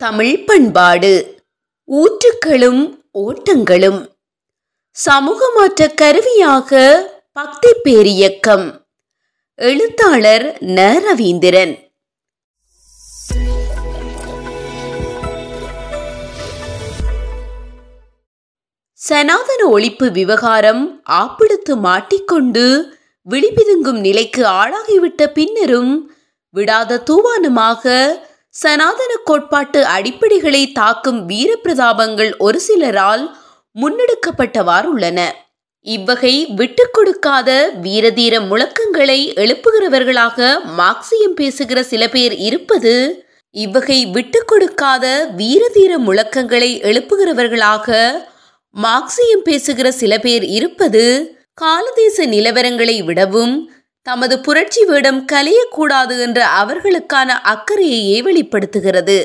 தமிழ் பண்பாடு. ஊற்றுக்களும் ஓட்டங்களும். சமூக மாற்ற கருவியாக பக்தி பேரியக்கம். எழுத்தாளர் ந. ரவீந்திரன். சனாதன ஒழிப்பு விவகாரம் ஆப்பிடுத்து மாட்டிக்கொண்டு விழிபிதுங்கும் நிலைக்கு ஆளாகிவிட்ட பின்னரும் விடாத தூவானமாக சனாதன கோட்பாட்டு அடிப்படைகளை தாக்கும் வீரப்பிரதாபங்கள் ஒரு சிலரால் முன்னெடுக்கப்பட்டவாறு உள்ளன இவ்வகை விட்டுக் கொடுக்காத வீரதீர முழக்கங்களை எழுப்புகிறவர்களாக மார்க்சியம் பேசுகிற சில பேர் இருப்பது இவ்வகை விட்டுக் கொடுக்காத வீரதீர முழக்கங்களை எழுப்புகிறவர்களாக மார்க்சியம் பேசுகிற சில பேர் இருப்பது காலதேச நிலவரங்களை விடவும் தமது புரட்சி வேடம் கலையக்கூடாது என்ற அவர்களுக்கான அக்கறையையே வெளிப்படுத்துகிறது.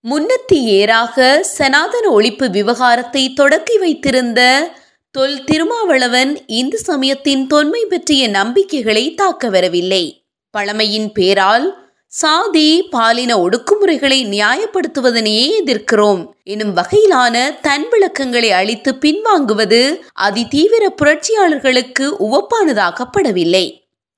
முன்னத்தி ஏறாக சனாதன ஒழிப்பு விவகாரத்தை தொடக்கி வைத்திருந்த தொல் திருமாவளவன் இந்து சமயத்தின் தொன்மை பற்றிய நம்பிக்கைகளை தாக்க வரவில்லை. பழமையின் பேரால் சாதி பாலின ஒடுக்குமுறைகளை நியாயப்படுத்துவதனையே எதிர்க்கிறோம் எனும் வகையிலான தன் விளக்கங்களை அளித்து பின்வாங்குவது அதிதீவிர புரட்சியாளர்களுக்கு உவப்பானதாக்கப்படவில்லை.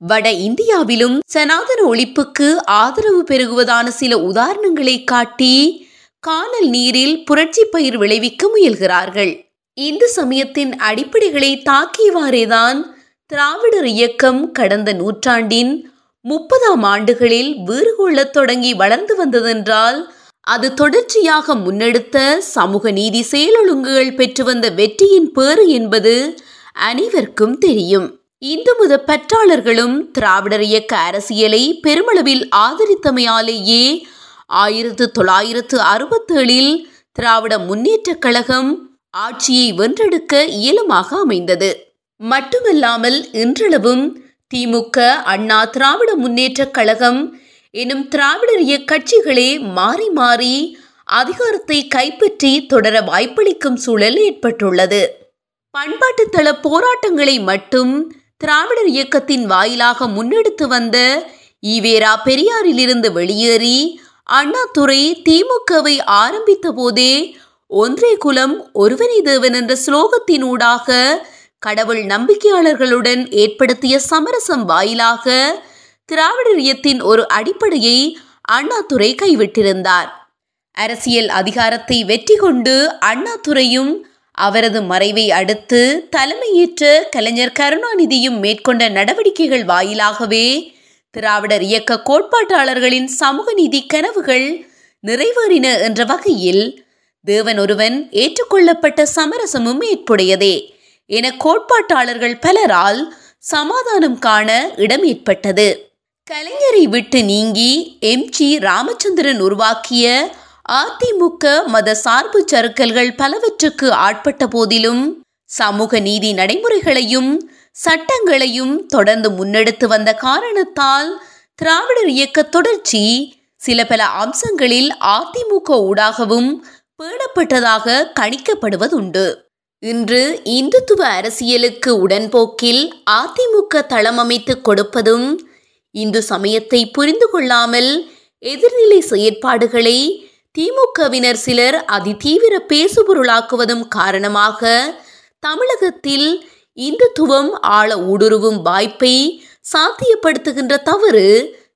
வட இந்தியாவிலும் சனாதன ஒழிப்புக்கு ஆதரவு பெருகுவதான சில உதாரணங்களை காட்டி காணல் நீரில் புரட்சி பயிர் விளைவிக்க முயல்கிறார்கள். இந்து சமயத்தின் அடிப்படைகளை தாக்கியவாறேதான் திராவிடர் இயக்கம் கடந்த நூற்றாண்டின் முப்பதாம் ஆண்டுகளில் வீறு கொள்ளத் தொடங்கி வளர்ந்து வந்ததென்றால் அது தொடர்ச்சியாக முன்னெடுத்த சமூக நீதி செயலொழுங்குகள் பெற்று வந்த வெற்றியின் பேறு என்பது அனைவருக்கும் தெரியும். இந்து மத பற்றாளர்களும் திராவிடர் இயக்க அரசியலை பெருமளவில் ஆதரித்தமையாலேயே ஆயிரத்து தொள்ளாயிரத்து அறுபத்தேழில் திராவிட முன்னேற்றக் கழகம் ஆட்சியை வென்றெடுக்க இயலுமாக அமைந்தது. மட்டுமல்லாமல் இன்றளவும் திமுக அண்ணா திராவிட முன்னேற்றக் கழகம் எனும் திராவிடர் இயக்க கட்சிகளே மாறி மாறி அதிகாரத்தை கைப்பற்றி தொடர வாய்ப்பளிக்கும் சூழல் ஏற்பட்டுள்ளது. பண்பாட்டுத்தள போராட்டங்களை மட்டும் திராவிடர் இயக்கத்தின் வாயிலாக முன்னெடுத்து வந்த ஈவேரா பெரியாரிலிருந்து வெளியேறி அண்ணாதுரை திமுகவை ஆரம்பித்த போதே ஒன்றே குலம் ஒருவனே தேவன் என்ற ஸ்லோகத்தினூடாக கடவுள் நம்பிக்கையாளர்களுடன் ஏற்படுத்திய சமரசம் வாயிலாக திராவிடரியத்தின் ஒரு அடிப்படையை அண்ணாதுரை கைவிட்டிருந்தார். அரசியல் அதிகாரத்தை வெற்றி கொண்டு அண்ணாதுரையும் அவரது மறைவை அடுத்து தலைமையேற்ற கலைஞர் கருணாநிதியும் மேற்கொண்ட நடவடிக்கைகள் வாயிலாகவே திராவிடர் இயக்க கோட்பாட்டாளர்களின் சமூக நீதி கனவுகள் நிறைவேறின என்ற வகையில் தேவன் ஒருவன் ஏற்றுக்கொள்ளப்பட்ட சமரசமும் ஏற்புடையதே என கோட்பாட்டாளர்கள் பலரால் சமாதானம் காண இடம் ஏற்பட்டது. கலைஞரை விட்டு நீங்கி எம் ஜி ராமச்சந்திரன் உருவாக்கிய அதிமுக மத சார்பு சறுக்கல்கள் பலவற்றுக்கு ஆட்பட்ட போதிலும் சமூக நீதி நடைமுறைகளையும் சட்டங்களையும் தொடர்ந்து முன்னெடுத்து வந்த காரணத்தால் திராவிடர் இயக்க தொடர்ச்சி சில பல அம்சங்களில் அதிமுக ஊடாகவும் பேடப்பட்டதாக கணிக்கப்படுவதுண்டு. இன்று இந்துத்துவ அரசியலுக்கு உடன்போக்கில் அதிமுக தளமமைத்து கொடுப்பதும் இந்து சமயத்தை புரிந்து கொள்ளாமல் எதிர்நிலை செயற்பாடுகளை திமுகவினர் சிலர் அதிதீவிர பேசுபொருளாக்குவதும் காரணமாக தமிழகத்தில் இந்துத்துவம் ஆழ ஊடுருவும் வாய்ப்பை சாத்தியப்படுத்துகின்ற தவறு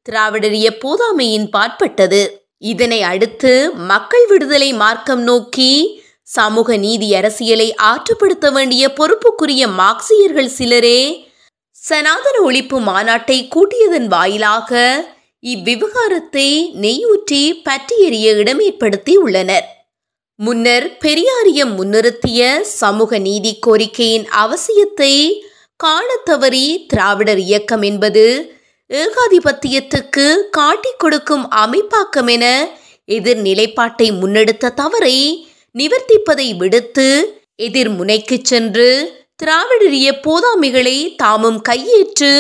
திராவிடரிய போதாமையின் பாற்பட்டது. இதனை அடுத்து மக்கள் விடுதலை மார்க்கம் நோக்கி சமூக நீதி அரசியலை ஆற்றுப்படுத்த வேண்டிய பொறுப்புக்குரிய மார்க்சியர்கள் சிலரே சனாதன ஒழிப்பு மாநாட்டை கூட்டியதன் வாயிலாக இவ்விவகாரத்தை நெய்யூற்றி பற்றியெறிய இடம் ஏற்படுத்தி உள்ளனர். முன்னர் பெரியாரியம் முன்னிறுத்திய சமூக நீதி கோரிக்கையின் அவசியத்தை காணத் தவறி திராவிடர் இயக்கம் என்பது ஏகாதிபத்தியத்துக்கு காட்டிக் கொடுக்கும் அமைப்பாக்கம் என எதிர் நிலைப்பாட்டை முன்னெடுத்த தவறை நிவர்த்திப்பதை விடுத்து எதிர் முனைக்குச் சென்று திராவிடரிய போதாமைகளை தாமும் கையேற்று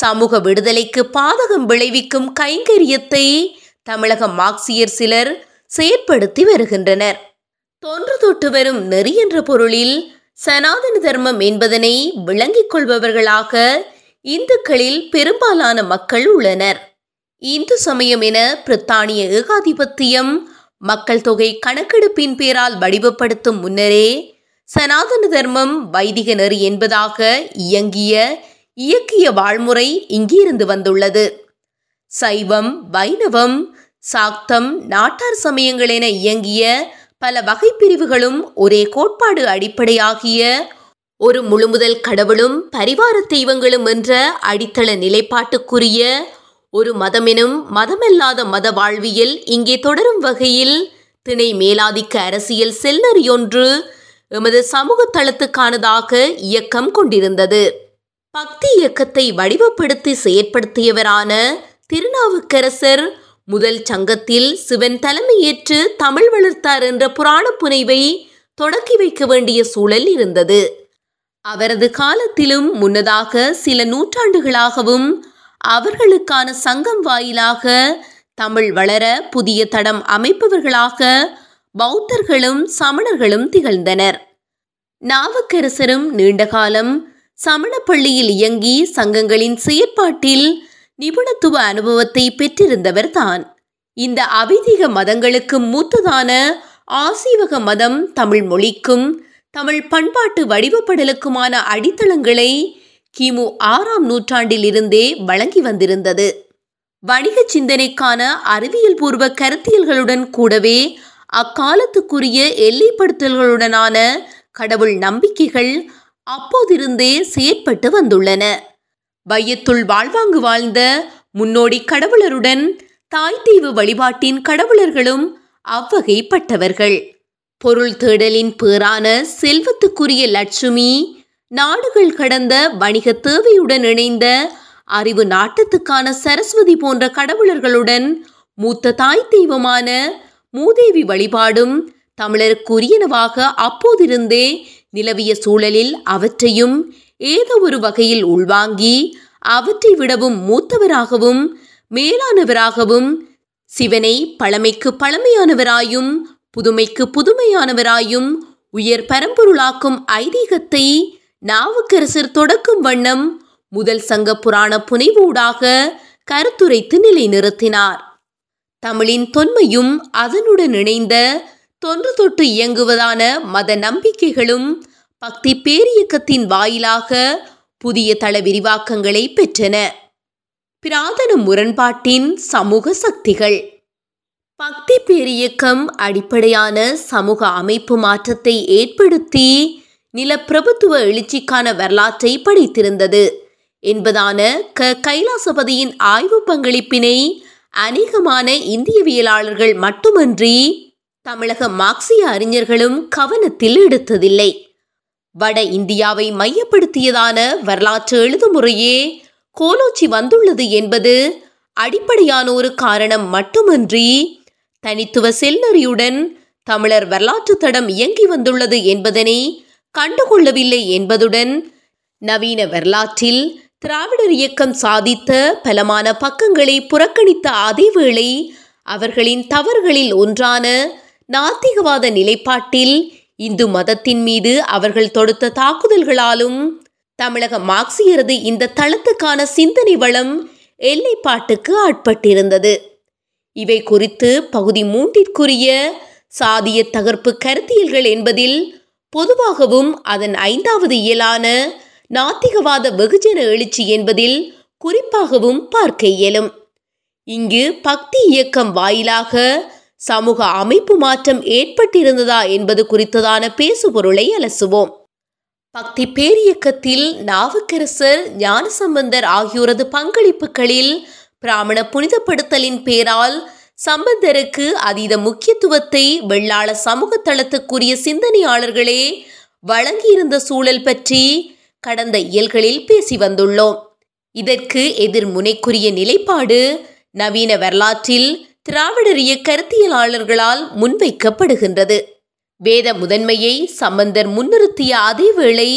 சமூக விடுதலைக்கு பாதகம் விளைவிக்கும் கைங்கரியத்தை தமிழக மார்க்சியர் சிலர் செயற்படுத்தி வருகின்றனர். தொன்று தொட்டு வரும் நெறி என்ற பொருளில் சனாதன தர்மம் என்பதனை விளங்கிக் கொள்பவர்களாக இந்துக்களில் பெரும்பாலான மக்கள் உள்ளனர். இந்து சமயம் என பிரித்தானிய ஏகாதிபத்தியம் மக்கள் தொகை கணக்கெடுப்பின் பேரால் வடிவப்படுத்தும் முன்னரே சனாதன தர்மம் வைதிக நெறி என்பதாக இயங்கிய இயக்கிய வாழ்முறை இங்கிருந்து வந்துள்ளது. சைவம் வைணவம் சாக்தம் நாட்டார் சமயங்கள் என இயங்கிய பல வகைப்பிரிவுகளும் ஒரே கோட்பாடு அடிப்படையாகிய ஒரு முழுமுதல் கடவுளும் பரிவார தெய்வங்களும் என்ற அடித்தள நிலைப்பாட்டுக்குரிய ஒரு மதமெனும் மதமல்லாத மத வாழ்வியல் இங்கே தொடரும் வகையில் திணை மேலாதிக்க அரசியல் செல்லறியொன்று எமது சமூக தளத்துக்கானதாக இயக்கம் கொண்டிருந்தது. பக்தி இயக்கத்தை வடிவப்படுத்தி செயற்படுத்தியவரான திருநாவுக்கரசர் முதல் சங்கத்தில் சிவன் தலைமையேற்று தமிழ் வளர்த்தார் என்ற புராண புனைவை தொடக்கி வைக்க வேண்டிய சூழல் இருந்தது. அவரது காலத்திலும் முன்னதாக சில நூற்றாண்டுகளாகவும் அவர்களுக்கான சங்கம் வாயிலாக தமிழ் வளர புதிய தடம் அமைப்பவர்களாக பௌத்தர்களும் சமணர்களும் திகழ்ந்தனர். நாவுக்கரசரும் நீண்டகாலம் சமணப்பள்ளியில் இயங்கி சங்கங்களின் செயற்பாட்டில் நிபுணத்துவ அனுபவத்தை பெற்றிருந்தவர் தான். இந்த அவிதீக மதங்களுக்கு மூத்ததான ஆசீவக மதம் தமிழ் மொழிக்கும் தமிழ் பண்பாட்டு வடிவப்படலுக்குமான அடித்தளங்களை கிமு ஆறாம் நூற்றாண்டில் இருந்தே வழங்கி வந்திருந்தது. வணிக சிந்தனைக்கான அறிவியல் பூர்வ கருத்தியல்களுடன் கூடவே அக்காலத்துக்குரிய எல்லைப்படுத்தல்களுடனான கடவுள் நம்பிக்கைகள் அப்போதிருந்தே செயற்பட்டு வந்துள்ளன. வையத்துள் வாழ்வாங்கு வாழ்ந்த முன்னோடி கடவுளருடன் தாய் தீவு வழிபாட்டின் கடவுளர்களும் அவ்வகைப்பட்டவர்கள். பொருள் தேடலின் பேரான செல்வத்துக்குரிய லட்சுமி நாடுகள் கடந்த வணிக தேவையுடன் இணைந்த அறிவு நாட்டத்துக்கான சரஸ்வதி போன்ற கடவுளர்களுடன் மூத்த தாய் தெய்வமான மூதேவி வழிபாடும் தமிழருக்குரியனவாக அப்போதிருந்தே நிலவிய சூழலில் அவற்றையும் ஏதோ ஒரு வகையில் உள்வாங்கி அவற்றை விடவும் மூத்தவராகவும் மேலானவராகவும் சிவனை பழமைக்கு பழமையானவராயும் புதுமைக்கு புதுமையானவராயும் உயர் பரம்பொருளாக்கும் ஐதீகத்தை நாவுக்கரசர் தொடக்கும் வண்ணம் முதல் சங்க புராண புனைவூடாக கருத்துரைத்து நிலைநிறுத்தினார். தமிழின் தொன்மையும் அதனுடன் இணைந்த தொன்று தொட்டு இயங்குவதான மத நம்பிக்கைகளும் பக்தி பேரியக்கத்தின் வாயிலாக புதிய தள விரிவாக்கங்களை பெற்றன. பிராதன முரண்பாட்டின் சமூக சக்திகள். பக்தி பேரியக்கம் அடிப்படையான சமூக அமைப்பு மாற்றத்தை ஏற்படுத்தி நிலப்பிரபுத்துவ எழுச்சிக்கான வரலாற்றை படைத்திருந்தது. என்பதான க. கைலாசபதியின் ஆய்வு பங்களிப்பினை அநேகமான இந்தியவியலாளர்கள் மட்டுமன்றி தமிழக மார்க்சிய அறிஞர்களும் கவனத்தில் எடுத்ததில்லை. வட இந்தியாவை மையப்படுத்தியதான வரலாற்று எழுதுமுறையே கோலோச்சி வந்துள்ளது என்பது அடிப்படையான ஒரு காரணம் மட்டுமன்றி தனித்துவ செல்நறியுடன் தமிழர் வரலாற்று தடம் இயங்கி வந்துள்ளது என்பதனை கண்டுகொள்ளவில்லை என்பதுடன் நவீன வரலாற்றில் திராவிடர் இயக்கம் சாதித்த பலமான பக்கங்களை புறக்கணித்த அதேவேளை அவர்களின் தவறுகளில் ஒன்றான நாத்திகவாத நிலைப்பாட்டில் இந்து மதத்தின் மீது அவர்கள் தொடுத்த தாக்குதல்களாலும் தமிழக மார்க்சியரது இந்த தளத்துக்கான சிந்தனை வளம் எல்லைப்பாட்டுக்கு ஆட்பட்டிருந்தது. இவை குறித்து பகுதி மூன்றிற்குரிய சாதிய தகர்ப்பு கருத்தியல்கள் என்பதில் பொதுவாகவும் அதன் ஐந்தாவது இயலான நாத்திகவாத வெகுஜன எழுச்சி என்பதில் குறிப்பாகவும் பார்க்க இயலும். இங்கு பக்தி இயக்கம் வாயிலாக சமூக அமைப்பு மாற்றம் ஏற்பட்டிருந்ததா என்பது குறித்ததான பேசுபொருளை அலசுவோம். பக்தி பேரியக்கத்தில் நாவுக்கரசர் ஞானசம்பந்தர் ஆகியோரது பங்களிப்புகளில் பிராமண புனிதப்படுத்தலின் பேரால் சம்பந்தருக்கு அதீத முக்கியத்துவத்தை வெள்ளாள சமூக தளத்துக்குரிய சிந்தனையாளர்களே வழங்கியிருந்த சூழல் பற்றி கடந்த இயல்களில் பேசி வந்துள்ளோம். இதற்கு எதிர்முனைக்குரிய நிலைப்பாடு நவீன வரலாற்றில் திராவிடரிய கருத்தியலாளர்களால் முன்வைக்கப்படுகின்றது. வேத முதன்மையை சம்பந்தர் முன்னிறுத்திய அதேவேளை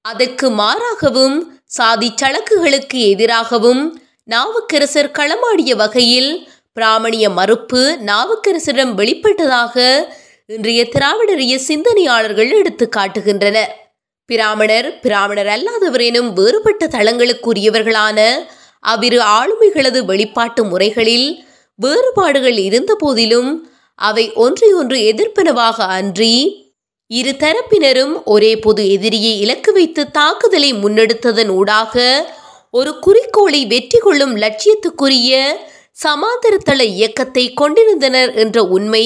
அதற்கு மாறாகவும் சாதி சளக்குகளுக்கு எதிராகவும் நாவுக்கரசர் களமாடிய வகையில் பிராமணிய மறுப்பு நாவுக்கரசரிடம் வெளிப்பட்டதாக இன்றைய திராவிடரிய சிந்தனையாளர்கள் எடுத்து காட்டுகின்றனர். பிராமணர் பிராமணர் அல்லாதவர் எனும் வேறுபட்ட தளங்களுக்குரியவர்களான அவ்விரு ஆளுமைகளது வெளிப்பாட்டு முறைகளில் வேறுபாடுகள் இருந்த போதிலும் அவை ஒன்றையொன்று எதிர்ப்பனவாக அன்றி இரு தரப்பினரும் ஒரே பொது எதிரியை இலக்கு வைத்து தாக்குதலை முன்னெடுத்ததன் ஊடாக ஒரு குறிக்கோளை வெற்றி கொள்ளும் லட்சியத்துக்குரிய சமாந்தரத்தள இயக்கத்தை கொண்டிருந்தனர் என்ற உண்மை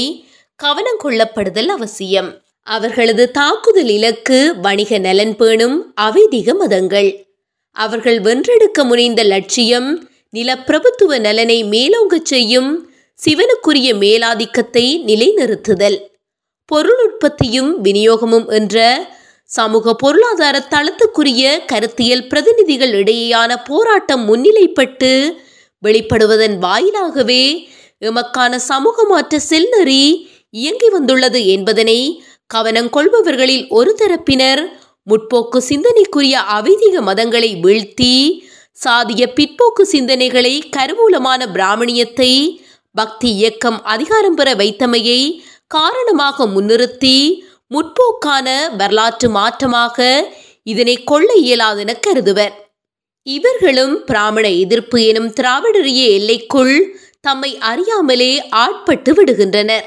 கவனம் கொள்ளப்படுதல் அவசியம். அவர்களது தாக்குதல் இலக்கு வணிக நலன் பேணும் அவைதிக மதங்கள். அவர்கள் வென்றெடுக்க முனைந்த லட்சியம் நிலப்பிரபுத்துவ நலனை மேலோங்கச் செய்யும் சிவனுக்குரிய மேலாதிக்கத்தை நிலைநிறுத்துதல். பொருள் உற்பத்தியும் விநியோகமும் என்ற சமூக பொருளாதார தளத்துக்குரிய கருத்தியல் பிரதிநிதிகள் இடையேயான போராட்டம் முன்னிலைப்பட்டு வெளிப்படுவதன் வாயிலாகவே எமக்கான சமூக மாற்ற செல்நெறி இயங்கி வந்துள்ளது என்பதனை கவனம் கொள்பவர்களில் ஒரு தரப்பினர் முற்போக்கு சிந்தனைக்குரிய அவைதிக மதங்களை வீழ்த்தி சாதிய பிற்போக்கு சிந்தனைகளை கருவூலமான பிராமணியத்தை பக்தி இயக்கம் அதிகாரம் பெற வைத்தமையை காரணமாக முன்னிறுத்தி முற்போக்கான வரலாற்று மாற்றமாக இதனை கொள்ள இயலாதென கருதுவர். இவர்களும் பிராமண எதிர்ப்பு எனும் திராவிடரிய எல்லைக்குள் தம்மை அறியாமலே ஆட்பட்டு விடுகின்றனர்.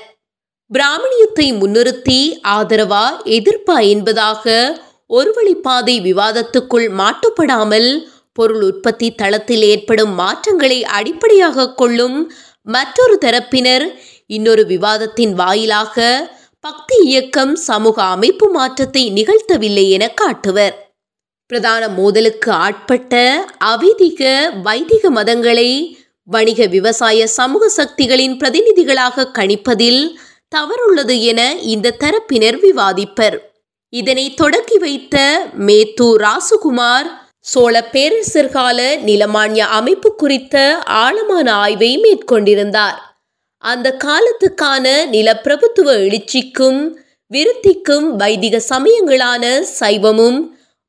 பிராமணியத்தை முன்னிறுத்தி ஆதரவா எதிர்ப்பா என்பதாக ஒருவழிப்பாதை விவாதத்துக்குள் மாட்டுப்படாமல் பொருள் உற்பத்தி தளத்தில் ஏற்படும் மாற்றங்களை அடிப்படையாக கொள்ளும் மற்றொரு தரப்பினர் இன்னொரு விவாதத்தின் வாயிலாக பக்தி இயக்கம் சமூக அமைப்பு மாற்றத்தை நிகழ்த்தவில்லை என காட்டுவர். பிரதான மோதலுக்கு ஆட்பட்ட அவைதிக வைதிக மதங்களை வணிக விவசாய சமூக சக்திகளின் பிரதிநிதிகளாக கணிப்பதில் தவறுள்ளது என இந்த தரப்பினர் விவாதிப்பர். இதனை தொடக்கி வைத்த மேத்து ராசுகுமார் சோழ பேரரசர் கால நிலமானிய அமைப்பு குறித்த ஆழமான ஆய்வை மேற்கொண்டிருந்தார். அந்த காலத்துக்கான நிலப்பிரபுத்துவ எழுச்சிக்கும் விருத்திக்கும் வைதிக சமயங்களான சைவமும்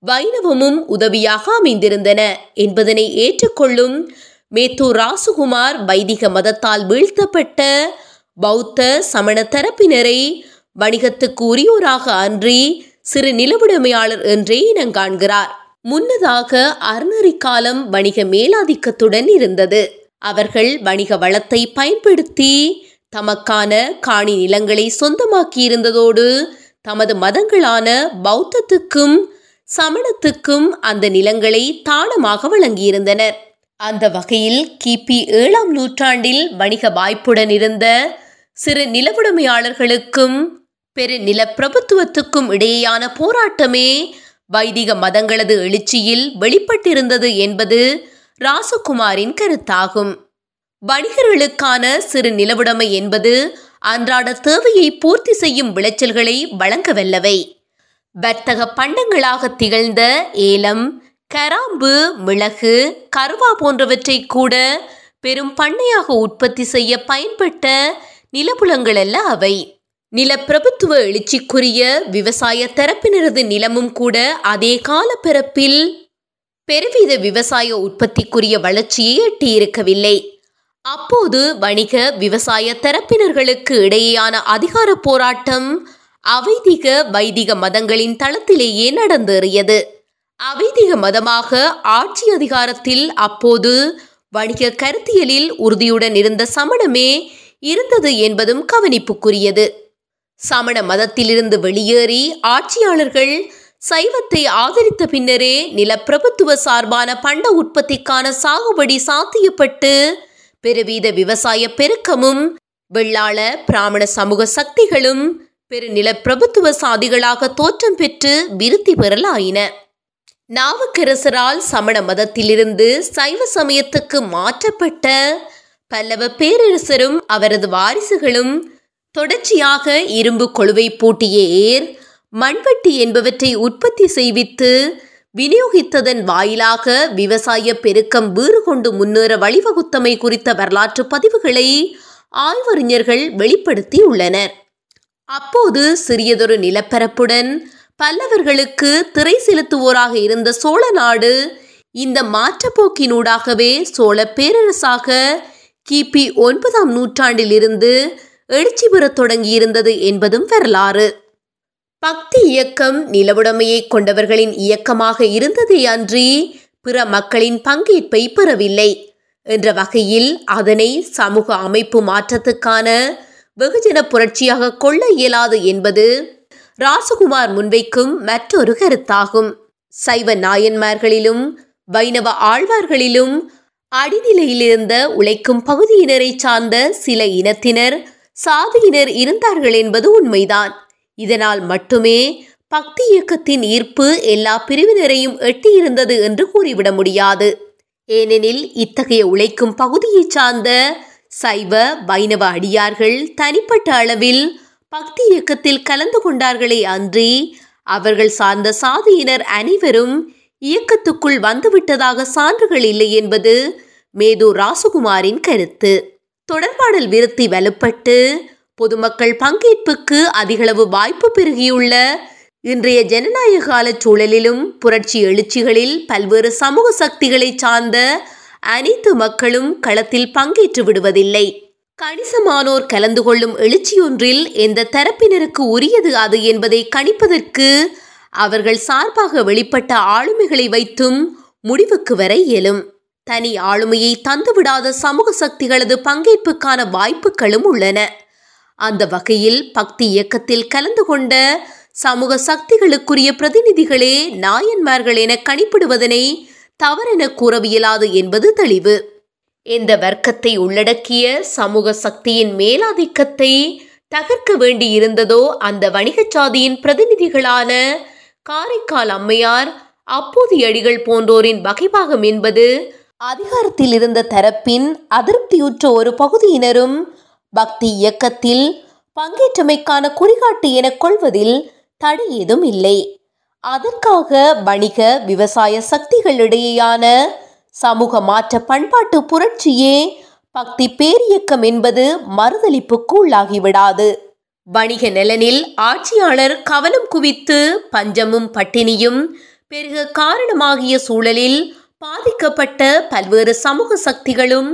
வைணவமும் உதவியாக அமைந்திருந்தன என்பதனை ஏற்றுக்கொள்ளும் மேத்து ராசுகுமார் வைதிக மதத்தால் வீழ்த்தப்பட்ட பௌத்த சமண தரப்பினரை வணிகத்துக்கு உரியோராக அன்றி சிறு நிலவுடைமையாளர் என்றே இனங்காண்கிறார் முன்னதாக அறநெறி காலம் வணிக மேலாதிக்கத்துடன் இருந்தது. அவர்கள் வணிக வளத்தை பயன்படுத்தி தமக்கான காணி நிலங்களை சொந்தமாக்கி இருந்ததோடு தமது மதங்களான பௌத்தத்துக்கும் சமணத்துக்கும் அந்த நிலங்களை தானமாக வழங்கியிருந்தனர். அந்த வகையில் கிபி ஏழாம் நூற்றாண்டில் வணிக வாய்ப்புடன் இருந்த சிறு நிலவுடைமையாளர்களுக்கும் பெரு நிலப்பிரபுத்துவத்துக்கும் இடையேயான போராட்டமே வைதிக மதங்களது எழுச்சியில் வெளிப்பட்டிருந்தது என்பது ராசகுமாரின் கருத்தாகும். வணிகர்களுக்கான சிறு நிலவுடைமை என்பது அன்றாட தேவையை பூர்த்தி செய்யும் விளைச்சல்களை வழங்கவல்லவை. வர்த்தக பண்டங்களாக திகழ்ந்த ஏலம் கராம்பு மிளகு கருவா போன்றவற்றை கூட பெரும் பண்ணையாக உற்பத்தி செய்ய பயன்பட்ட நிலப்புலங்கள் அல்ல அவை. நிலப்பிரபுத்துவ எழுச்சிக்குரிய விவசாய தரப்பினரது நிலமும் கூட அதே கால பிறப்பில் பெருவித விவசாய உற்பத்திக்குரிய வளர்ச்சியை எட்டியிருக்கவில்லை. அப்போது வணிக விவசாய தரப்பினர்களுக்கு இடையேயான அதிகார போராட்டம் அவைதிக வைதிக மதங்களின் தளத்திலேயே நடந்தேறியது. அவைதிக மதமாக ஆட்சி அதிகாரத்தில் அப்போது வணிக கருத்தியலில் உறுதியுடன் இருந்த சமணமே இருந்தது என்பதும் கவனிப்புக்குரியது. சமண மதத்திலிருந்து வெளியேறி ஆட்சியாளர்கள் சைவத்தை ஆதரித்த பின்னரே நிலப்பிரபுத்துவ சார்பான பண்ட உற்பத்திக்கான சாகுபடி சாத்தியப்பட்டு பெருவீத விவசாய பெருக்கமும் வெள்ளாள பிராமண சமூக சக்திகளும் பெரு நிலப்பிரபுத்துவ சாதிகளாக தோற்றம் பெற்று விருத்தி பெறலாயின. நாவுக்கரசரால் சமண மதத்திலிருந்து சைவ சமயத்துக்கு மாற்றப்பட்ட பல்லவ பேரரசரும் அவரது வாரிசுகளும் தொடர்ச்சியாக இரும்பு கொழுவை பூட்டிய ஏர் மண்வெட்டி என்பவற்றை உற்பத்தி செய்வித்து விநியோகித்ததன் வாயிலாக விவசாய பெருக்கம் வீறு கொண்டு முன்னேற வழிவகுத்தமை குறித்த வரலாற்று பதிவுகளை ஆய்வறிஞர்கள் வெளிப்படுத்தி உள்ளனர் அப்போது சிறியதொரு நிலப்பரப்புடன் பல்லவர்களுக்கு திரை செலுத்துவோராக இருந்த சோழ நாடு இந்த மாற்றப்போக்கினூடாகவே சோழ பேரரசாக கிபி ஒன்பதாம் நூற்றாண்டிலிருந்து எழுச்சி பெறத் தொடங்கியிருந்தது என்பதும் வரலாறு. பக்தி இயக்கம் நிலவுடைமையை கொண்டவர்களின் இயக்கமாக இருந்ததே அன்றி பிற மக்களின் பங்கேற்பை பெறவில்லை. என்ற வகையில் அதனை சமூக அமைப்பு மாற்றத்துக்கான வெகுஜன புரட்சியாக கொள்ள இயலாது என்பது ராசகுமார் முன்வைக்கும் மற்றொரு கருத்தாகும். சைவ நாயன்மார்களிலும் வைணவ ஆழ்வார்களிலும் அடிநிலையிலிருந்த உழைக்கும் பகுதியினரை சார்ந்த சில இனத்தினர் சாதியினர் இருந்தார்கள் என்பது உண்மைதான். இதனால் மட்டுமே பக்தி இயக்கத்தின் ஈர்ப்பு எல்லா பிரிவினரையும் எட்டியிருந்தது என்று கூறிவிட முடியாது. ஏனெனில் இத்தகைய உழைக்கும் பகுதியைச் சார்ந்த சைவ வைணவ அடியார்கள் தனிப்பட்ட அளவில் பக்தி இயக்கத்தில் கலந்து கொண்டார்களே அன்றி அவர்கள் சார்ந்த சாதியினர் அனைவரும் இயக்கத்துக்குள் வந்துவிட்டதாக சான்றுகள் இல்லை என்பது மேது ராசகுமாரின் கருத்து. தொடர்பாடல் விருத்தி வலுப்பட்டு பொதுமக்கள் பங்கேற்புக்கு அதிகளவு வாய்ப்பு பெருகியுள்ள இன்றைய ஜனநாயக கால சூழலிலும் புரட்சி எழுச்சிகளில் பல்வேறு சமூக சக்திகளை சார்ந்த அனைத்து மக்களும் களத்தில் பங்கேற்று விடுவதில்லை. கணிசமானோர் கலந்து கொள்ளும் எழுச்சியொன்றில் எந்த தரப்பினருக்கு உரியது அது என்பதை கணிப்பதற்கு அவர்கள் சார்பாக வெளிப்பட்ட ஆளுமைகளை வைத்தும் முடிவுக்கு வர இயலும். தனி ஆளுமையை தந்துவிடாத சமூக சக்திகளது பங்கேற்புக்கான வாய்ப்புகளும் உள்ளன. அந்த வகையில் பக்தி இயக்கத்தில் கலந்து கொண்ட சமூக சக்திகளுக்குரிய பிரதிநிதிகளே நாயன்மார்கள் என கணிப்பிடுவதனை தவறென கூறவியலாது என்பது தெளிவு. இந்த வர்க்கத்தை உள்ளடக்கிய சமூக சக்தியின் மேலாதிக்கத்தை தகர்க்க வேண்டியிருந்ததோ அந்த வணிகச் சாதியின் பிரதிநிதிகளான காரைக்கால் அம்மையார் அப்போது அடிகள் போன்றோரின் வகைபாகம் என்பது அதிகாரத்தில் இருந்த தரப்பின் அதிருப்தியுற்ற ஒரு பகுதியினரும் பக்தி இயக்கத்தில் பங்கேற்றமைக்கான குறிகாட்டு என கொள்வதில் தடை ஏதும் இல்லை. அதற்காக வணிக விவசாய சக்திகளிடையேயான சமூக மாற்ற பண்பாட்டு புரட்சியே பக்தி பேரியக்கம் என்பது மறுதளிப்புக்கு உள்ளாகிவிடாது. வணிக நலனில் ஆட்சியாளர் கவனம் குவித்து பஞ்சமும் பட்டினியும் பெருக காரணமாகிய சூழலில் பாதிக்கப்பட்ட பல்வேறு சமூக சக்திகளும்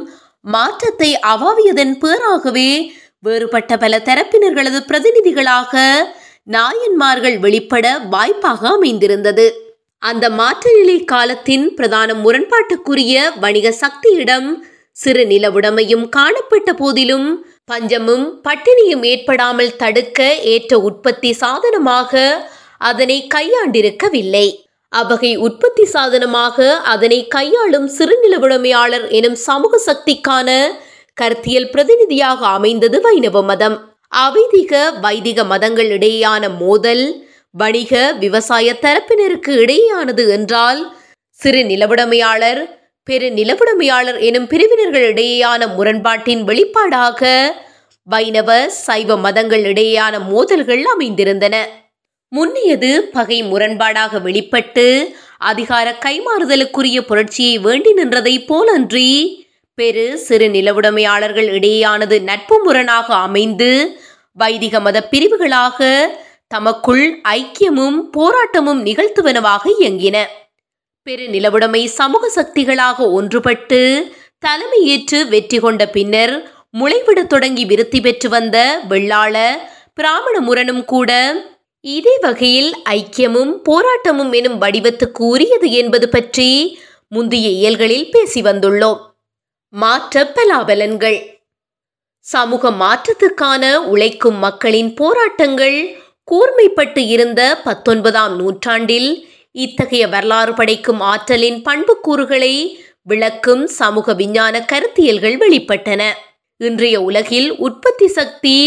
மாற்றத்தை அவாவியதன் பேராகவே வேறுபட்ட பல தரப்பினர்களது பிரதிநிதிகளாக நாயன்மார்கள் வெளிப்பட வாய்ப்பாக அமைந்திருந்தது. அந்த மாற்றநிலை காலத்தின் பிரதான முரண்பாட்டுக்குரிய வணிக சக்தியிடம் சிறு நிலவுடைமையும் காணப்பட்ட போதிலும் பஞ்சமும் பட்டினியும் ஏற்படாமல் தடுக்க ஏற்ற உற்பத்தி சாதனமாக அதனை கையாண்டிருக்கவில்லை. அவ்வகை உற்பத்தி சாதனமாக அதனை கையாளும் சிறுநிலவுடைமையாளர் எனும் சமூக சக்திக்கான கருத்தியல் பிரதிநிதியாக அமைந்தது வைணவ மதம். அவைதிக வைதிக மதங்கள் இடையேயான மோதல் வணிக விவசாய தரப்பினருக்கு இடையேயானது என்றால் சிறு நிலவுடைமையாளர் பெரு நிலவுடைமையாளர் எனும் பிரிவினர்கள் இடையேயான முரண்பாட்டின் வெளிப்பாடாக வைணவ சைவ மதங்கள் இடையேயான மோதல்கள் அமைந்திருந்தன. முன்னியது பகை முரண்பாடாக வெளிப்பட்டு அதிகார கைமாறுதலுக்குரிய புரட்சியை வேண்டி நின்றதை போலன்றி பெரு சிறு நிலவுடைமையாளர்கள் இடையேயானது நட்பு முரணாக அமைந்து வைதிக மத பிரிவுகளாக தமக்குள் ஐக்கியமும் போராட்டமும் நிகழ்த்துவனவாக இயங்கின. பெரு நிலவுடைமை சமூக சக்திகளாக ஒன்றுபட்டு தலைமையேற்று வெற்றி கொண்ட பின்னர் முளைவிடத் தொடங்கி விருத்தி பெற்று வந்த வெள்ளாள பிராமண முரணும் கூட இதே வகையில் ஐக்கியமும் போராட்டமும் எனும் வடிவத்துக்கு உரியது என்பது பற்றி முந்தைய இயல்களில் பேசி வந்துள்ளோம். மாற்ற பலாபலன்கள். சமூக மாற்றத்துக்கான உழைக்கும் மக்களின் போராட்டங்கள் கூர்மைப்பட்டு இருந்த பத்தொன்பதாம் நூற்றாண்டில் இத்தகைய வரலாறு படைக்கும் ஆற்றலின் பண்புக்கூறுகளை விளக்கும் சமூக விஞ்ஞான கருத்தியல்கள் வெளிப்பட்டன. இன்றைய உலகில் உற்பத்தி சக்தி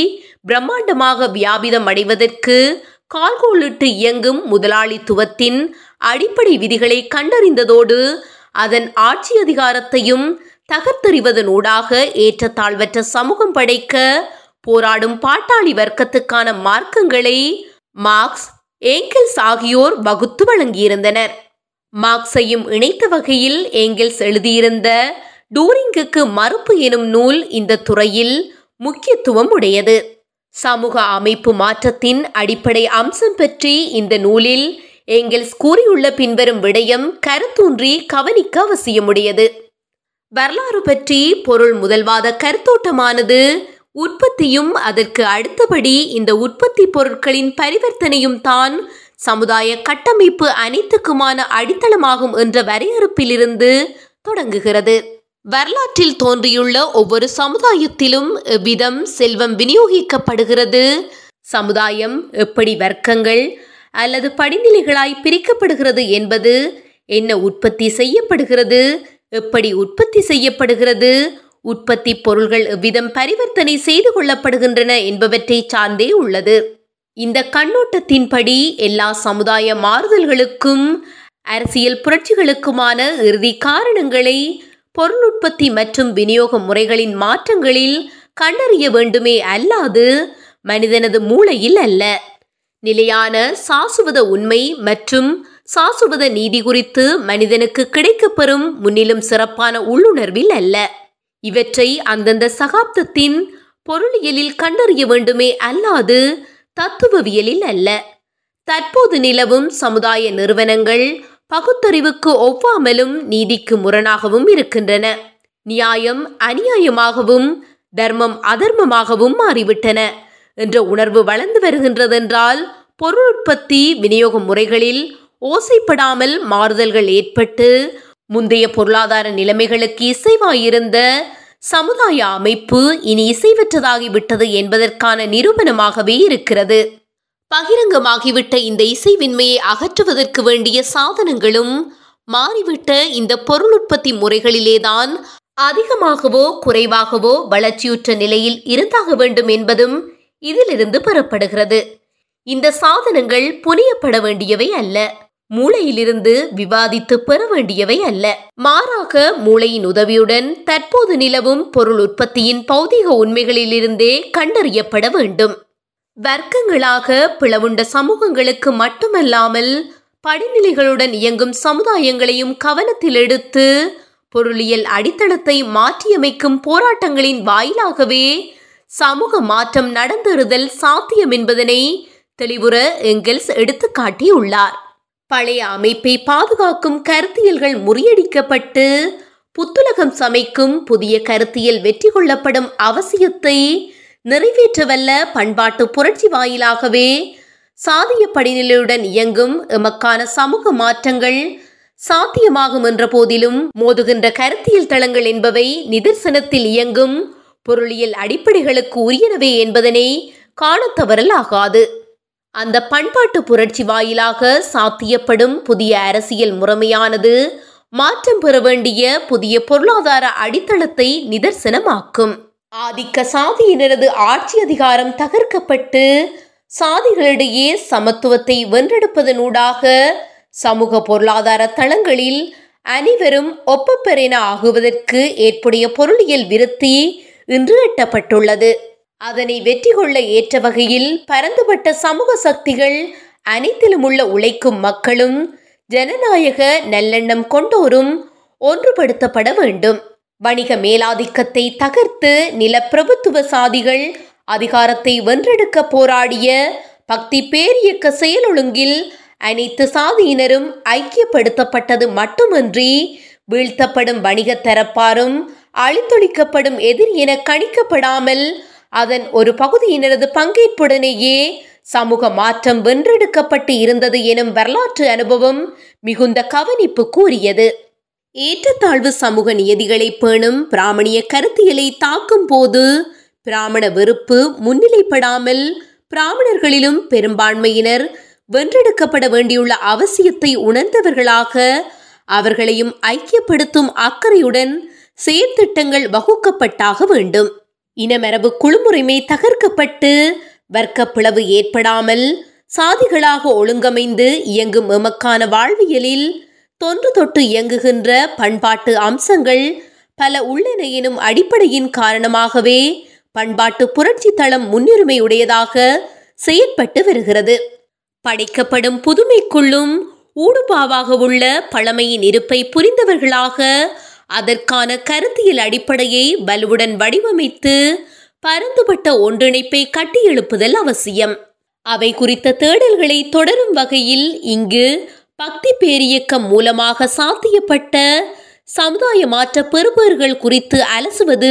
பிரம்மாண்டமாக வியாபிதம் அடைவதற்கு கால்கோளிட்டு இயங்கும் முதலாளித்துவத்தின் அடிப்படை விதிகளை கண்டறிந்ததோடு அதன் ஆட்சி அதிகாரத்தையும் தகர்த்தெறிவதனூடாக ஏற்றத்தாழ்வற்ற சமூகம் படைக்க போராடும் பாட்டாளி வர்க்கத்துக்கான மார்க்கங்களை மார்க்ஸ் ஏங்கெல்ஸ் ஆகியோர் வகுத்து வழங்கியிருந்தனர். மார்க்ஸையும் இணைத்த வகையில் ஏங்கெல்ஸ் எழுதியிருந்த டூரிங்குக்கு மறுப்பு எனும் நூல் இந்த துறையில் முக்கியத்துவம் உடையது. சமூக அமைப்பு மாற்றத்தின் அடிப்படை அம்சம் பற்றி இந்த நூலில் எங்கள் கூறியுள்ள பின்வரும் விடயம் கருத்தூன்றி கவனிக்க அவசியமுடையது. வரலாறு பற்றி பொருள் முதல்வாத கருத்தோட்டமானது உற்பத்தியும் அதற்கு அடுத்தபடி இந்த உற்பத்தி பொருட்களின் பரிவர்த்தனையும் தான் சமுதாய கட்டமைப்பு அனைத்துக்குமான அடித்தளமாகும் என்ற வரையறுப்பிலிருந்து தொடங்குகிறது. வரலாற்றில் தோன்றியுள்ள ஒவ்வொரு சமுதாயத்திலும் எவ்விதம் செல்வம் விநியோகிக்கப்படுகிறது. சமுதாயம் எப்படி வர்க்கங்கள் அல்லது படிநிலைகளாய் பிரிக்கப்படுகிறது என்பது என்ன உற்பத்தி செய்யப்படுகிறது எப்படி உற்பத்தி செய்யப்படுகிறது உற்பத்தி பொருள்கள் எவ்விதம் பரிவர்த்தனை செய்து கொள்ளப்படுகின்றன என்பவற்றை சார்ந்தே உள்ளது. இந்த கண்ணோட்டத்தின்படி எல்லா சமுதாய மாறுதல்களுக்கும் அரசியல் புரட்சிகளுக்குமான இறுதி காரணங்களை பொருள் உற்பத்தி மற்றும் விநியோக முறைகளின் மாற்றங்களில் கண்டறிய வேண்டுமே அல்லாது மனிதனது மூளையில் அல்ல. நிலையான சாசுவத உண்மை மற்றும் சாசுவத நீதி குறித்து மனிதனுக்கு கிடைக்கப்பெறும் முன்னிலும் சிறப்பான உள்ளுணர்வில் அல்ல. இவற்றை அந்தந்த சகாப்தத்தின் பொருளியலில் கண்டறிய வேண்டுமே அல்லாது தத்துவவியலில் அல்ல. தற்போது நிலவும் சமுதாய நிறுவனங்கள் பகுத்தறிவுக்கு ஒவ்வாமலும் நீதிக்கு முரணாகவும் இருக்கின்றன. நியாயம் அநியாயமாகவும் தர்மம் அதர்மமாகவும் மாறிவிட்டன. என்ற உணர்வு வளர்ந்து வருகின்றதென்றால் பொருள் உற்பத்தி விநியோக முறைகளில் ஓசைப்படாமல் மாறுதல்கள் ஏற்பட்டு முந்தைய பொருளாதார நிலைமைகளுக்கு இசைவாயிருந்த சமுதாய அமைப்பு இனி இசைவற்றதாகிவிட்டது என்பதற்கான நிரூபணமாகவே இருக்கிறது. பகிரங்கமாகிவிட்ட இந்த இசைவின்மையை அகற்றுவதற்கு வேண்டிய சாதனங்களும் மாறிவிட்ட இந்த பொருள் உற்பத்தி முறைகளிலேதான் அதிகமாகவோ குறைவாகவோ வளர்ச்சியுற்ற நிலையில் இருந்தாக வேண்டும் என்பதும் இதிலிருந்து பெறப்படுகிறது. இந்த சாதனங்கள் புனியப்பட வேண்டியவை அல்ல மூளையிலிருந்து விவாதித்து பெற வேண்டியவை அல்ல. மாறாக மூளையின் உதவியுடன் தற்போது நிலவும் பொருள் உற்பத்தியின் பௌதிக உண்மைகளிலிருந்தே கண்டறியப்பட வேண்டும். வர்க்கங்களாக பிளவுண்ட சமூகங்களுக்கு மட்டுமல்லாமல் படிநிலைகளுடன் இயங்கும் சமுதாயங்களையும் கவனத்தில் எடுத்து பொருளியல் அடித்தளத்தை மாற்றியமைக்கும் போராட்டங்களின் வாயிலாகவே சமூக மாற்றம் நடந்தேறுதல் சாத்தியம் என்பதனை தெளிவுற எங்கெல்ஸ் எடுத்து காட்டியுள்ளார் பழைய அமைப்பை பாதுகாக்கும் கருத்தியல்கள் முறியடிக்கப்பட்டு புத்துலகம் சமைக்கும் புதிய கருத்தியல் வெற்றி கொள்ளப்படும் அவசியத்தை நிறைவேற்றவல்ல பண்பாட்டு புரட்சி வாயிலாகவே சாதிய படிநிலையுடன் இயங்கும் எமக்கான சமூக மாற்றங்கள் சாத்தியமாகும் என்ற போதிலும் மோதுகின்ற கருத்தியல் தளங்கள் என்பவை நிதர்சனத்தில் இயங்கும் பொருளியல் அடிப்படைகளுக்கு உரியனவே என்பதனை காணத் ஆகாது அந்த பண்பாட்டு புரட்சி வாயிலாக சாத்தியப்படும் புதிய அரசியல் முறைமையானது மாற்றம் பெற வேண்டிய புதிய பொருளாதார அடித்தளத்தை நிதர்சனமாக்கும். ஆதிக்க சாதியினரது ஆட்சி அதிகாரம் தகர்க்கப்பட்டு சாதிகளிடையே சமத்துவத்தை வென்றெடுப்பதனூடாக சமூக பொருளாதார தளங்களில் அனைவரும் ஒப்பப்பெறென ஆகுவதற்கு ஏற்புடைய பொருளியல் விருத்தி இன்று எட்டப்பட்டுள்ளது. அதனை வெற்றி கொள்ள ஏற்ற வகையில் பரந்துபட்ட சமூக சக்திகள் அனைத்திலும் உள்ள உழைக்கும் மக்களும் ஜனநாயக நல்லெண்ணம் கொண்டோரும் ஒன்றுபடுத்தப்பட வேண்டும். வணிக மேலாதிக்கத்தை தகர்த்து நிலப்பிரபுத்துவ சாதிகள் அதிகாரத்தை வென்றெடுக்க போராடிய பக்தி பேரியக்க செயலொழுங்கில் அனைத்து சாதியினரும் ஐக்கியப்படுத்தப்பட்டது மட்டுமன்றி வீழ்த்தப்படும் வணிக தரப்பாரும் அழித்தொழிக்கப்படும் எதிரி என கணிக்கப்படாமல் அதன் ஒரு பகுதியினரது பங்கேற்புடனேயே சமூக மாற்றம் வென்றெடுக்கப்பட்டு இருந்தது எனும் வரலாற்று அனுபவம் மிகுந்த கவனிப்பு கூறியது. ஏற்றத்தாழ்வு சமூக நியதிகளை பேணும் பிராமணிய கருத்தியலை தாக்கும் போது பிராமண வெறுப்பு முன்னிலைப்படாமல் பிராமணர்களிலும் பெரும்பான்மையினர் வென்றெடுக்கப்பட வேண்டியுள்ள அவசியத்தை உணர்ந்தவர்களாக அவர்களையும் ஐக்கியப்படுத்தும் அக்கறையுடன் செயற்திட்டங்கள் வகுக்கப்பட்டாக வேண்டும். இனமரபு குழுமுறைமை தகர்க்கப்பட்டு வர்க்க பிளவு ஏற்படாமல் சாதிகளாக ஒழுங்கமைந்து இயங்கும் எமக்கான வாழ்வியலில் தொன்று தொட்டு இயங்குகின்ற பண்பாட்டு அம்சங்கள் பல உள்ளன எனும் அடிப்படையின் காரணமாகவே பண்பாட்டு புரட்சி தளம் முன்னுரிமையுடையதாக செயற்பட்டு வருகிறது. படைக்கப்படும் புதுமைக்குள்ளும் ஊடுபாவாக உள்ள பழமையின் இருப்பை புரிந்தவர்களாக அதற்கான கருத்தியல் அடிப்படையை வலுவுடன் வடிவமைத்து பரந்துபட்ட ஒன்றிணைப்பை கட்டியெழுப்புதல் அவசியம். அவை குறித்த தேடல்களை தொடரும் வகையில் இங்கு பக்தி பேரியக்கம் மூலமாக சாத்தியப்பட்ட சமுதாய மாற்ற பெறுபவர்கள் குறித்து அலசுவது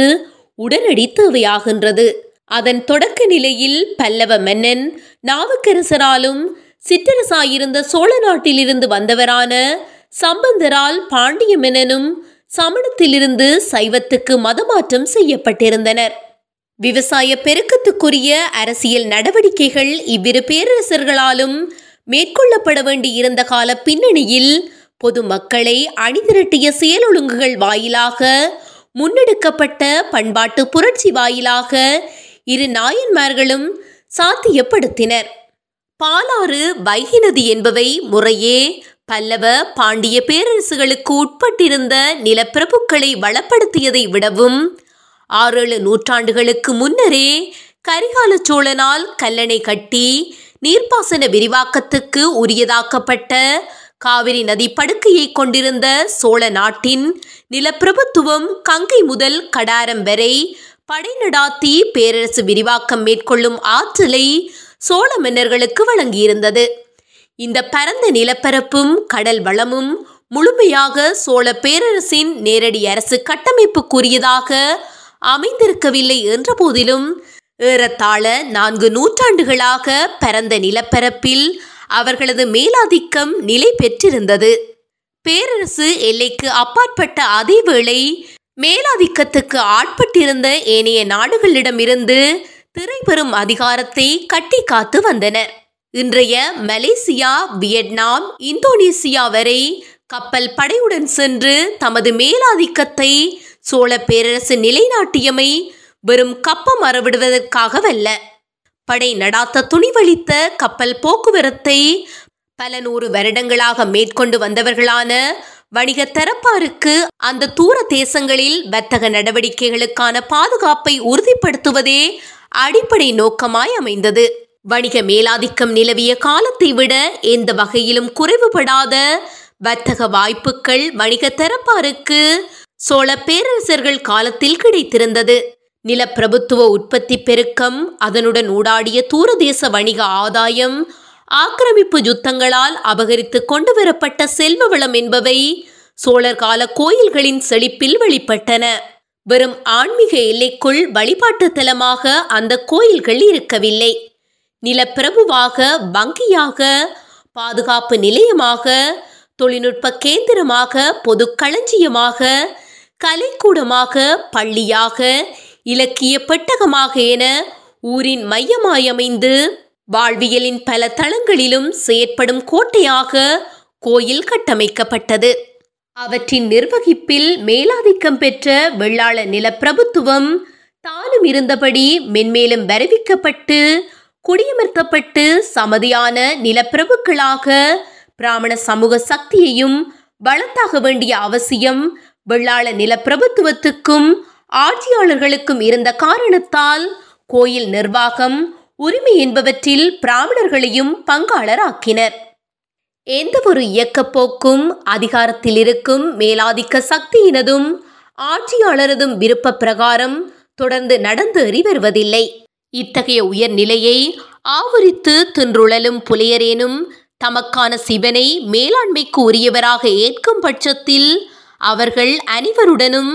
உடனடி தேவையாகின்றது. அதன் தொடக்க நிலையில் பல்லவ மன்னன் நாவுக்கரசராலும் சிற்றரசாயிருந்த சோழ நாட்டிலிருந்து வந்தவரான சம்பந்தரால் பாண்டிய மன்னனும் சமணத்திலிருந்து சைவத்துக்கு மதமாற்றம் செய்யப்பட்டிருந்தனர். விவசாய பெருக்கத்துக்குரிய அரசியல் நடவடிக்கைகள் இவ்விரு பேரரசர்களாலும் மேற்கொள்ளப்பட வேண்டியிருந்த கால பின்னணியில் பொதுமக்களை அணிதிரட்டிய செயலொழுங்குகள் வாயிலாக முன்னெடுக்கப்பட்ட பண்பாட்டு புரட்சி வாயிலாக இரு நாயன்மார்களும் சாத்தியப்படுத்தினர். பாலாறு வைகை நதி என்பவை முறையே பல்லவ பாண்டிய பேரரசுகளுக்கு உட்பட்டிருந்த நிலப்பிரபுக்களை வளப்படுத்தியதை விடவும் ஆறேழு நூற்றாண்டுகளுக்கு முன்னரே கரிகால சோழனால் கல்லணை கட்டி நீர்ப்பாசன விரிவாக்கத்துக்கு உரியதாக்கப்பட்ட காவிரி நதி படுக்கையை கொண்டிருந்த சோழ நாட்டின் நிலப்பிரபுத்துவம் கங்கை முதல் கடாரம் வரை படை நடாத்தி பேரரசு விரிவாக்கம் மேற்கொள்ளும் ஆற்றலை சோழ மன்னர்களுக்கு வழங்கியிருந்தது. இந்த பரந்த நிலப்பரப்பும் கடல் வளமும் முழுமையாக சோழ பேரரசின் நேரடி அரசு கட்டமைப்புக்குரியதாக அமைந்திருக்கவில்லை என்ற போதிலும் ஏறத்தாழ நான்கு நூற்றாண்டுகளாக பரந்த நிலப்பரப்பில் அவர்களது மேலாதிக்கம் நிலை பெற்றிருந்தது. பேரரசு எல்லைக்கு அப்பாற்பட்ட அதேவேளை மேலாதிக்கத்துக்கு ஆட்பட்டிருந்த ஏனைய நாடுகளிடமிருந்து திரைபெறும் அதிகாரத்தை கட்டி காத்து வந்தனர் இன்றைய மலேசியா வியட்நாம் இந்தோனேசியா வரை கப்பல் படையுடன் சென்று தமது மேலாதிக்கத்தை சோழ பேரரசு நிலைநாட்டியமை வெறும் கப்பம் மறவிடுவதற்காகவல்ல. படை நடாத்த துணிவளித்த கப்பல் போக்குவரத்தை பல நூறு வருடங்களாக மேற்கொண்டு வந்தவர்களான வணிக தரப்பாருக்கு அந்த தூர தேசங்களில் வர்த்தக நடவடிக்கைகளுக்கான பாதுகாப்பை உறுதிப்படுத்துவதே அடிப்படை நோக்கமாய் அமைந்தது. வணிக மேலாதிக்கம் நிலவிய காலத்தை விட எந்த வகையிலும் குறைவுபடாத வர்த்தக வாய்ப்புகள் வணிக தரப்பாருக்கு சோழ பேரரசர்கள் காலத்தில் கிடைத்திருந்தது. நிலப்பிரபுத்துவ உற்பத்தி பெருக்கம் அதனுடன் ஊடாடிய தூரதேச வணிக ஆதாயம் ஆக்கிரமிப்பு யுத்தங்களால் அபகரித்து கொண்டு வரப்பட்ட செல்வ வளம் என்பவை சோழர் கால கோயில்களின் செழிப்பில் வெளிப்பட்டன. வெறும் ஆன்மீக எல்லைக்குள் வழிபாட்டு தலமாக அந்த கோயில்கள் இருக்கவில்லை. நிலப்பிரபுவாக வங்கியாக பாதுகாப்பு நிலையமாக தொழில்நுட்ப கேந்திரமாக பொது களஞ்சியமாக கலைக்கூடமாக பள்ளியாக இலக்கிய பெட்டகமாக என ஊரின் மையமாயமைந்து வாழ்வியலின் பல தளங்களிலும் செயற்படும் கோட்டையாக கோயில் கட்டமைக்கப்பட்டது. அவற்றின் நிர்வகிப்பில் மேலாதிக்கம் பெற்ற வெள்ளாள நிலப்பிரபுத்துவம் தானும் இருந்தபடி மென்மேலும் வரவிக்கப்பட்டு குடியமர்த்தப்பட்டு சமதியான நிலப்பிரபுக்களாக பிராமண சமூக சக்தியையும் வளர்த்தாக வேண்டிய அவசியம் வெள்ளாள நிலப்பிரபுத்துவத்துக்கும் ஆட்சியாளர்களுக்கும் இருந்த காரணத்தால் கோயில் நிர்வாகம் உரிமை என்பவற்றில் பிராமணர்களையும் பங்காளராக்கினர். எந்த ஒரு இயக்கப்போக்கும் அதிகாரத்தில் இருக்கும் மேலாதிக்க சக்தியினதும் ஆட்சியாளரதும் விருப்ப பிரகாரம் தொடர்ந்து நடந்து வருவதில்லை இத்தகைய உயர்நிலையை ஆவரித்து தின்றுழலும் புலையரேனும் தமக்கான சிவனை மேலாண்மைக்கு உரியவராக ஏற்கும் பட்சத்தில் அவர்கள் அனைவருடனும்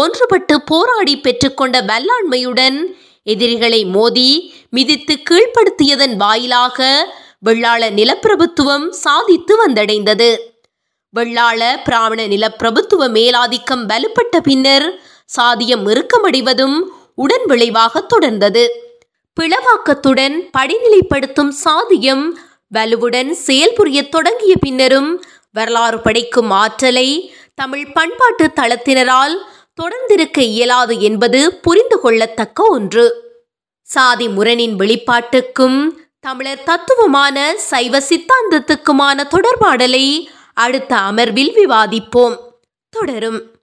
ஒன்றுபட்டு போராடி பெற்றுக்கொண்ட வல்லாண்மையுடன் எதிரிகளை மோதி மிதித்து கீழ்ப்படுத்தியதன் வாயிலாக வெள்ளாள நிலப்பிரபுத்துவம் சாதித்து வந்தடைந்தது. வெள்ளாள பிராமண நிலப்பிரபுத்துவ மேலாதிக்கம் வலுப்பட்ட பின்னர் சாதியம் இறுக்கமடைவதும் உடன் விளைவாக தொடர்ந்தது. பிளவாக்கத்துடன் படிநிலைப்படுத்தும் சாதியம் வலுவுடன் செயல்புரிய தொடங்கிய பின்னரும் வரலாறு படைக்கும் ஆற்றலை தமிழ் பண்பாட்டு தளத்தினரால் தொடர்ந்திருக்க இயலாது என்பது புரிந்து கொள்ளத்தக்க ஒன்று. சாதி முரணின் வெளிப்பாட்டுக்கும் தமிழர் தத்துவமான சைவ சித்தாந்தத்துக்குமான தொடர்பாடலை அடுத்த அமர்வில் விவாதிப்போம். தொடரும்.